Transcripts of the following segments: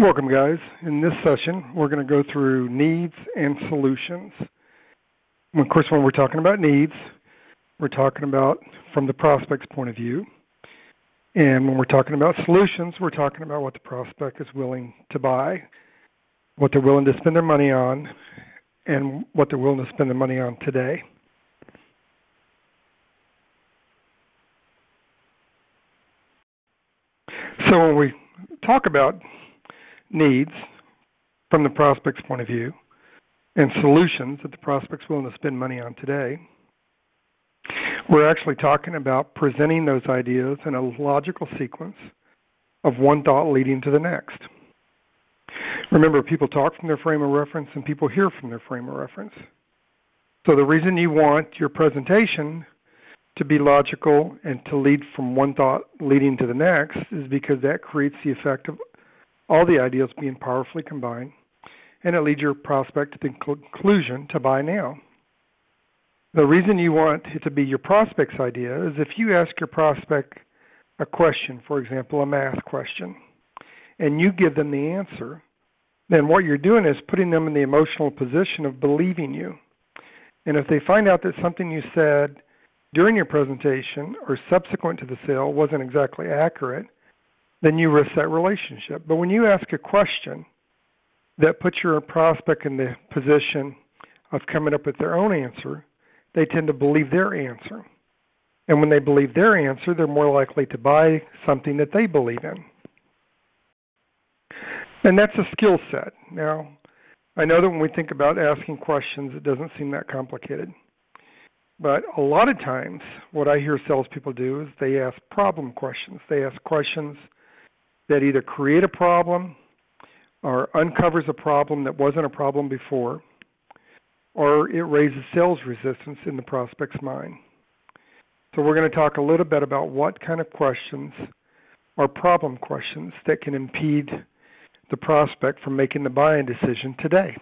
Welcome, guys. In this session, we're going to go through needs and solutions. Of course, when we're talking about needs, we're talking about from the prospect's point of view. And when we're talking about solutions, we're talking about what the prospect is willing to buy, what they're willing to spend their money on, and what they're willing to spend their money on today. So when we talk about needs from the prospect's point of view and solutions that the prospect's willing to spend money on today, we're actually talking about presenting those ideas in a logical sequence of one thought leading to the next. Remember, people talk from their frame of reference and people hear from their frame of reference. So the reason you want your presentation to be logical and to lead from one thought leading to the next is because that creates the effect of all the ideas being powerfully combined, and it leads your prospect to the conclusion to buy now. The reason you want it to be your prospect's idea is if you ask your prospect a question, for example, a math question, and you give them the answer, then what you're doing is putting them in the emotional position of believing you. And if they find out that something you said during your presentation or subsequent to the sale wasn't exactly accurate, then you risk that relationship. But when you ask a question that puts your prospect in the position of coming up with their own answer, they tend to believe their answer. And when they believe their answer, they're more likely to buy something that they believe in. And that's a skill set. Now, I know that when we think about asking questions, it doesn't seem that complicated. But a lot of times, what I hear salespeople do is they ask problem questions. They ask questions that either create a problem or uncovers a problem that wasn't a problem before, or it raises sales resistance in the prospect's mind. So, we're going to talk a little bit about what kind of questions are problem questions that can impede the prospect from making the buying decision today.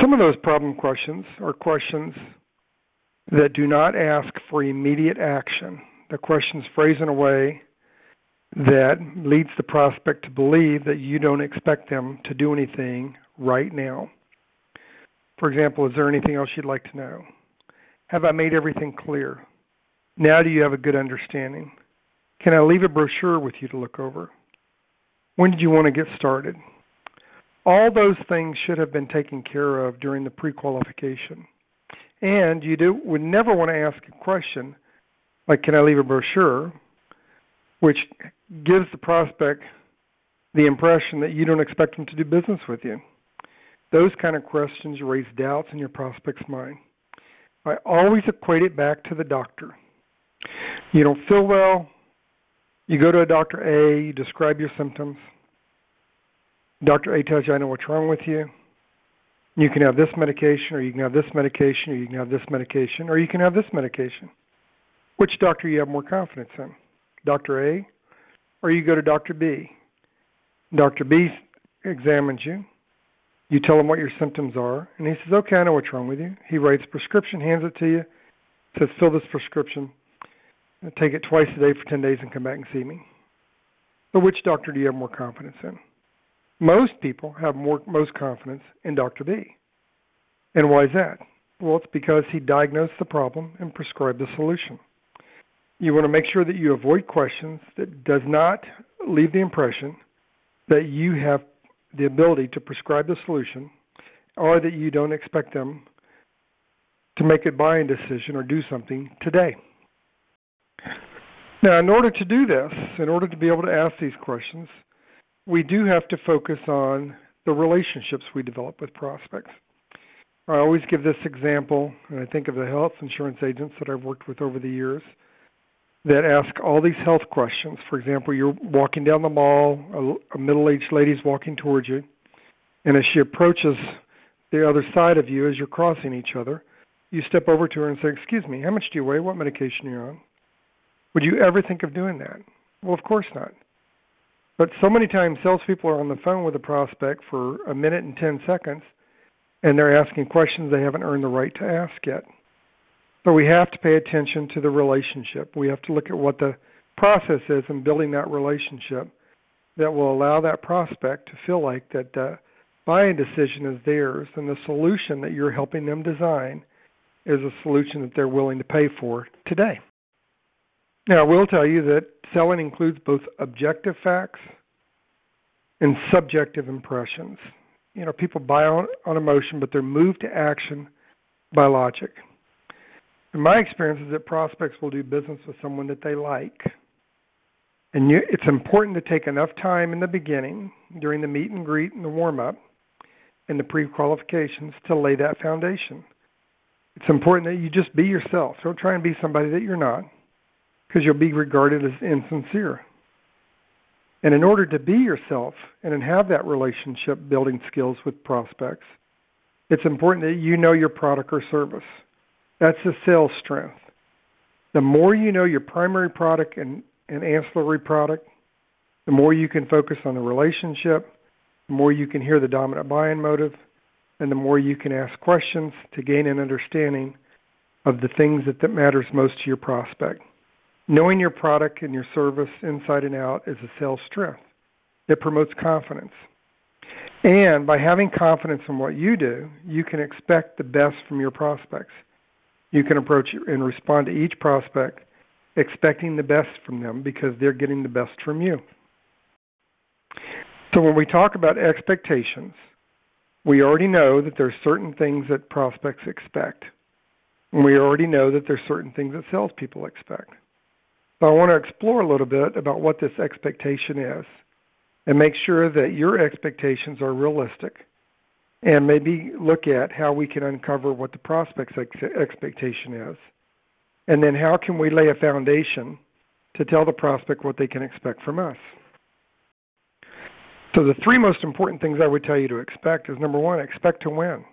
Some of those problem questions are questions that do not ask for immediate action. The questions phrase in a way that leads the prospect to believe that you don't expect them to do anything right now. For example, is there anything else you'd like to know? Have I made everything clear? Now do you have a good understanding? Can I leave a brochure with you to look over? When did you want to get started? All those things should have been taken care of during the pre qualification. And you do, would never want to ask a question like, Can I leave a brochure? which gives the prospect the impression that you don't expect them to do business with you. Those kind of questions raise doubts in your prospect's mind. I always equate it back to the doctor. You don't feel well, you go to a Dr. A, you describe your symptoms. Dr. A tells you, I know what's wrong with you. You can have this medication, or you can have this medication, or you can have this medication, or you can have this medication. Which doctor you have more confidence in? Dr. A, or you go to Dr. B. Dr. B examines you. You tell him what your symptoms are, and he says, "Okay, I know what's wrong with you." He writes a prescription, hands it to you, says, "Fill this prescription. Take it twice a day for 10 days and come back and see me." But which doctor do you have more confidence in? Most people have more most confidence in Dr. B. And why is that? Well, it's because he diagnosed the problem and prescribed the solution you want to make sure that you avoid questions that does not leave the impression that you have the ability to prescribe the solution or that you don't expect them to make a buying decision or do something today. Now, in order to do this, in order to be able to ask these questions, we do have to focus on the relationships we develop with prospects. I always give this example, and I think of the health insurance agents that I've worked with over the years that ask all these health questions. For example, you're walking down the mall, a, a middle aged lady's walking towards you, and as she approaches the other side of you as you're crossing each other, you step over to her and say, Excuse me, how much do you weigh? What medication are you on? Would you ever think of doing that? Well, of course not. But so many times, salespeople are on the phone with a prospect for a minute and 10 seconds, and they're asking questions they haven't earned the right to ask yet. But we have to pay attention to the relationship. We have to look at what the process is in building that relationship that will allow that prospect to feel like that the buying decision is theirs and the solution that you're helping them design is a solution that they're willing to pay for today. Now, I will tell you that selling includes both objective facts and subjective impressions. You know, people buy on, on emotion, but they're moved to action by logic. And my experience is that prospects will do business with someone that they like. And you, it's important to take enough time in the beginning, during the meet and greet and the warm up, and the pre qualifications to lay that foundation. It's important that you just be yourself. Don't try and be somebody that you're not, because you'll be regarded as insincere. And in order to be yourself and have that relationship building skills with prospects, it's important that you know your product or service. That's the sales strength. The more you know your primary product and, and ancillary product, the more you can focus on the relationship, the more you can hear the dominant buying motive, and the more you can ask questions to gain an understanding of the things that, that matters most to your prospect. Knowing your product and your service inside and out is a sales strength. It promotes confidence. And by having confidence in what you do, you can expect the best from your prospects. You can approach and respond to each prospect expecting the best from them because they're getting the best from you. So when we talk about expectations, we already know that there's certain things that prospects expect. And we already know that there's certain things that salespeople expect. So I want to explore a little bit about what this expectation is and make sure that your expectations are realistic and maybe look at how we can uncover what the prospect's ex- expectation is. And then how can we lay a foundation to tell the prospect what they can expect from us? So the three most important things I would tell you to expect is number 1, expect to win.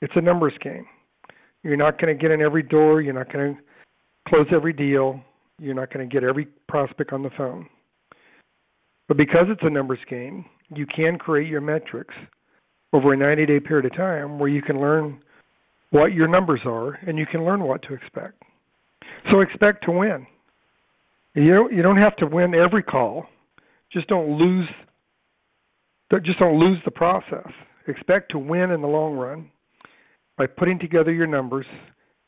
It's a numbers game. You're not going to get in every door, you're not going to close every deal, you're not going to get every prospect on the phone. But because it's a numbers game, you can create your metrics over a 90 day period of time where you can learn what your numbers are and you can learn what to expect. So expect to win. You don't, you don't have to win every call. Just don't lose just don't lose the process. Expect to win in the long run by putting together your numbers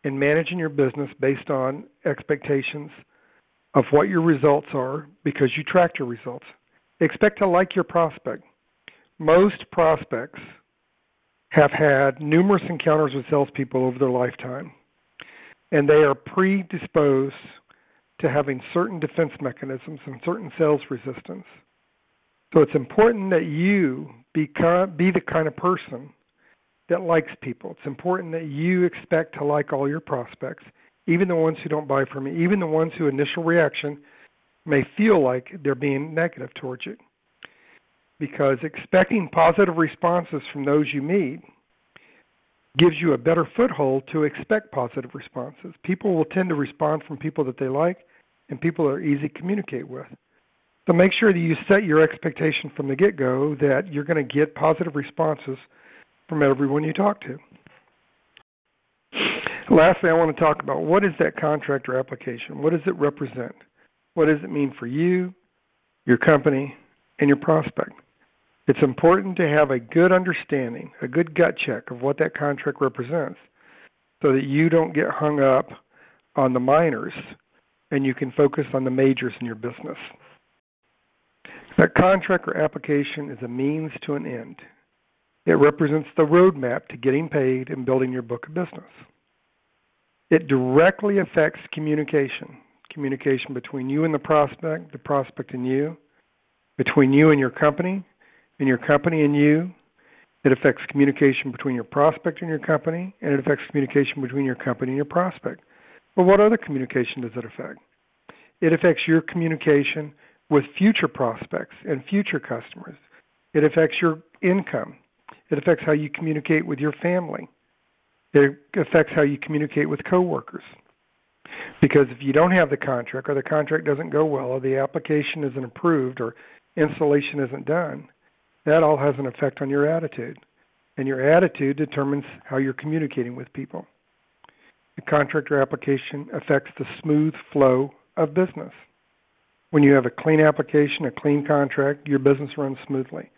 and managing your business based on expectations of what your results are because you track your results. Expect to like your prospect. Most prospects have had numerous encounters with salespeople over their lifetime, and they are predisposed to having certain defense mechanisms and certain sales resistance. So it's important that you become, be the kind of person that likes people. It's important that you expect to like all your prospects even the ones who don't buy from you, even the ones who initial reaction may feel like they're being negative towards you. Because expecting positive responses from those you meet gives you a better foothold to expect positive responses. People will tend to respond from people that they like and people that are easy to communicate with. So make sure that you set your expectation from the get go that you're going to get positive responses from everyone you talk to. Lastly, I want to talk about what is that contract or application? What does it represent? What does it mean for you, your company, and your prospect? It's important to have a good understanding, a good gut check of what that contract represents so that you don't get hung up on the minors and you can focus on the majors in your business. That contract or application is a means to an end. It represents the roadmap to getting paid and building your book of business. It directly affects communication communication between you and the prospect, the prospect and you, between you and your company, and your company and you. It affects communication between your prospect and your company, and it affects communication between your company and your prospect. But what other communication does it affect? It affects your communication with future prospects and future customers. It affects your income. It affects how you communicate with your family. It affects how you communicate with coworkers. Because if you don't have the contract, or the contract doesn't go well, or the application isn't approved, or installation isn't done, that all has an effect on your attitude. And your attitude determines how you're communicating with people. The contract or application affects the smooth flow of business. When you have a clean application, a clean contract, your business runs smoothly.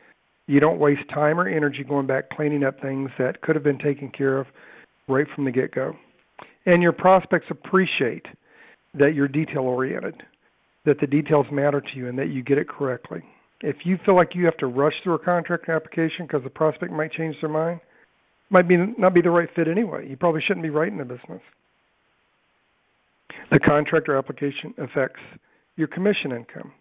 You don't waste time or energy going back cleaning up things that could have been taken care of right from the get go. And your prospects appreciate that you're detail oriented, that the details matter to you, and that you get it correctly. If you feel like you have to rush through a contract application because the prospect might change their mind, might be not be the right fit anyway. You probably shouldn't be writing the business. The contractor application affects your commission income.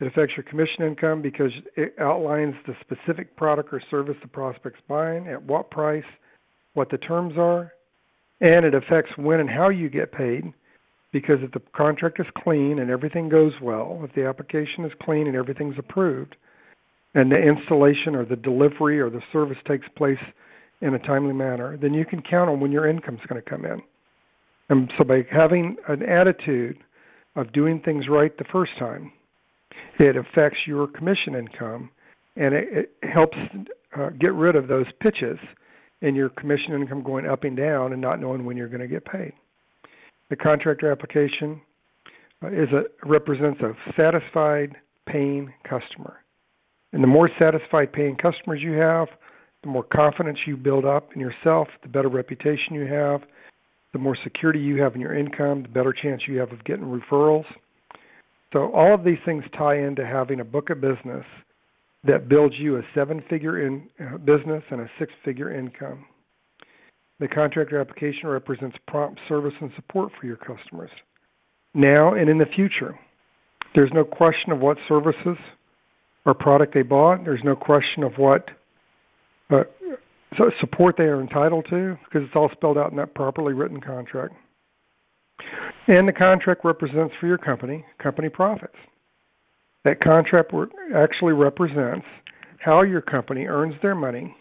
It affects your commission income because it outlines the specific product or service the prospect's buying, at what price, what the terms are, and it affects when and how you get paid because if the contract is clean and everything goes well, if the application is clean and everything's approved, and the installation or the delivery or the service takes place in a timely manner, then you can count on when your income is going to come in. And so by having an attitude of doing things right the first time, it affects your commission income and it, it helps uh, get rid of those pitches in your commission income going up and down and not knowing when you're going to get paid. The contractor application uh, is a represents a satisfied paying customer. And the more satisfied paying customers you have, the more confidence you build up in yourself, the better reputation you have, the more security you have in your income, the better chance you have of getting referrals. So all of these things tie into having a book of business that builds you a seven-figure in uh, business and a six-figure income. The contractor application represents prompt service and support for your customers. Now and in the future, there's no question of what services or product they bought. There's no question of what uh, support they are entitled to because it's all spelled out in that properly written contract. And the contract represents for your company company profits. That contract actually represents how your company earns their money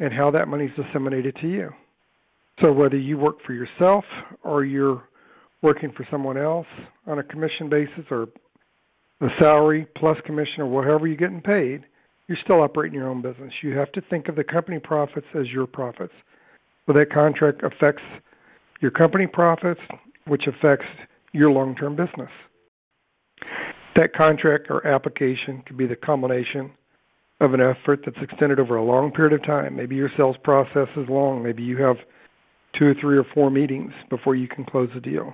and how that money is disseminated to you. So whether you work for yourself or you're working for someone else on a commission basis or a salary plus commission or whatever you're getting paid, you're still operating your own business. You have to think of the company profits as your profits. So that contract affects your company profits, which affects your long term business. That contract or application could be the culmination of an effort that's extended over a long period of time. Maybe your sales process is long. Maybe you have two or three or four meetings before you can close a deal.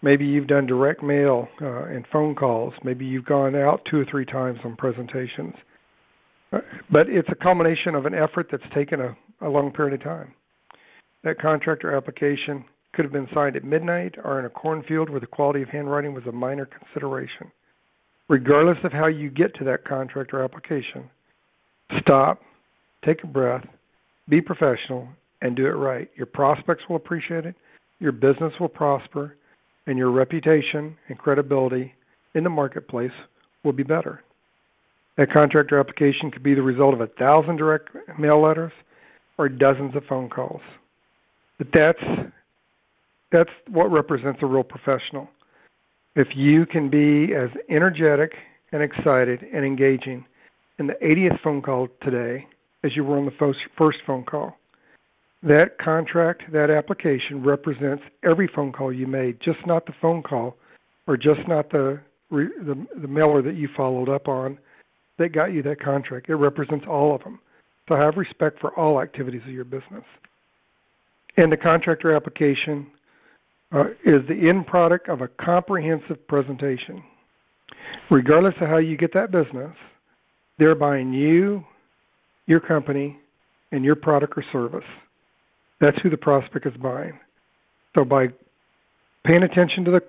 Maybe you've done direct mail uh, and phone calls. Maybe you've gone out two or three times on presentations. Uh, but it's a culmination of an effort that's taken a, a long period of time. That contractor application could have been signed at midnight or in a cornfield where the quality of handwriting was a minor consideration. Regardless of how you get to that contractor application, stop, take a breath, be professional, and do it right. Your prospects will appreciate it, your business will prosper, and your reputation and credibility in the marketplace will be better. That contractor application could be the result of a thousand direct mail letters or dozens of phone calls. But that's that's what represents a real professional. If you can be as energetic and excited and engaging in the 80th phone call today as you were on the first phone call, that contract, that application represents every phone call you made, just not the phone call or just not the the, the mailer that you followed up on that got you that contract. It represents all of them. So have respect for all activities of your business. And the contractor application uh, is the end product of a comprehensive presentation. Regardless of how you get that business, they're buying you, your company, and your product or service. That's who the prospect is buying. So by paying attention to the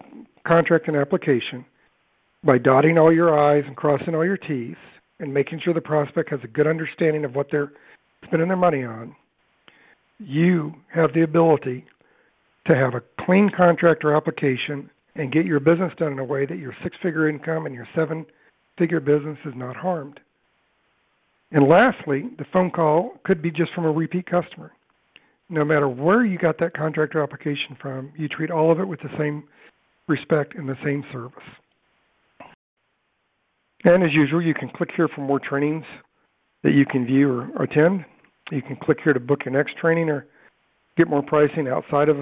contract and application, by dotting all your I's and crossing all your T's, and making sure the prospect has a good understanding of what they're spending their money on, you have the ability to have a clean contract or application and get your business done in a way that your six figure income and your seven figure business is not harmed. And lastly, the phone call could be just from a repeat customer no matter where you got that contractor application from, you treat all of it with the same respect and the same service. And as usual, you can click here for more trainings that you can view or attend. You can click here to book your next training or get more pricing outside of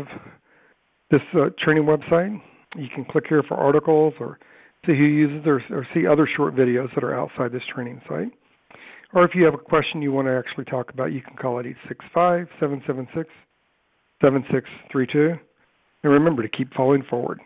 this uh, training website. You can click here for articles or see who uses or, or see other short videos that are outside this training site. Or if you have a question you want to actually talk about, you can call at 865 776 7632. And remember to keep falling forward.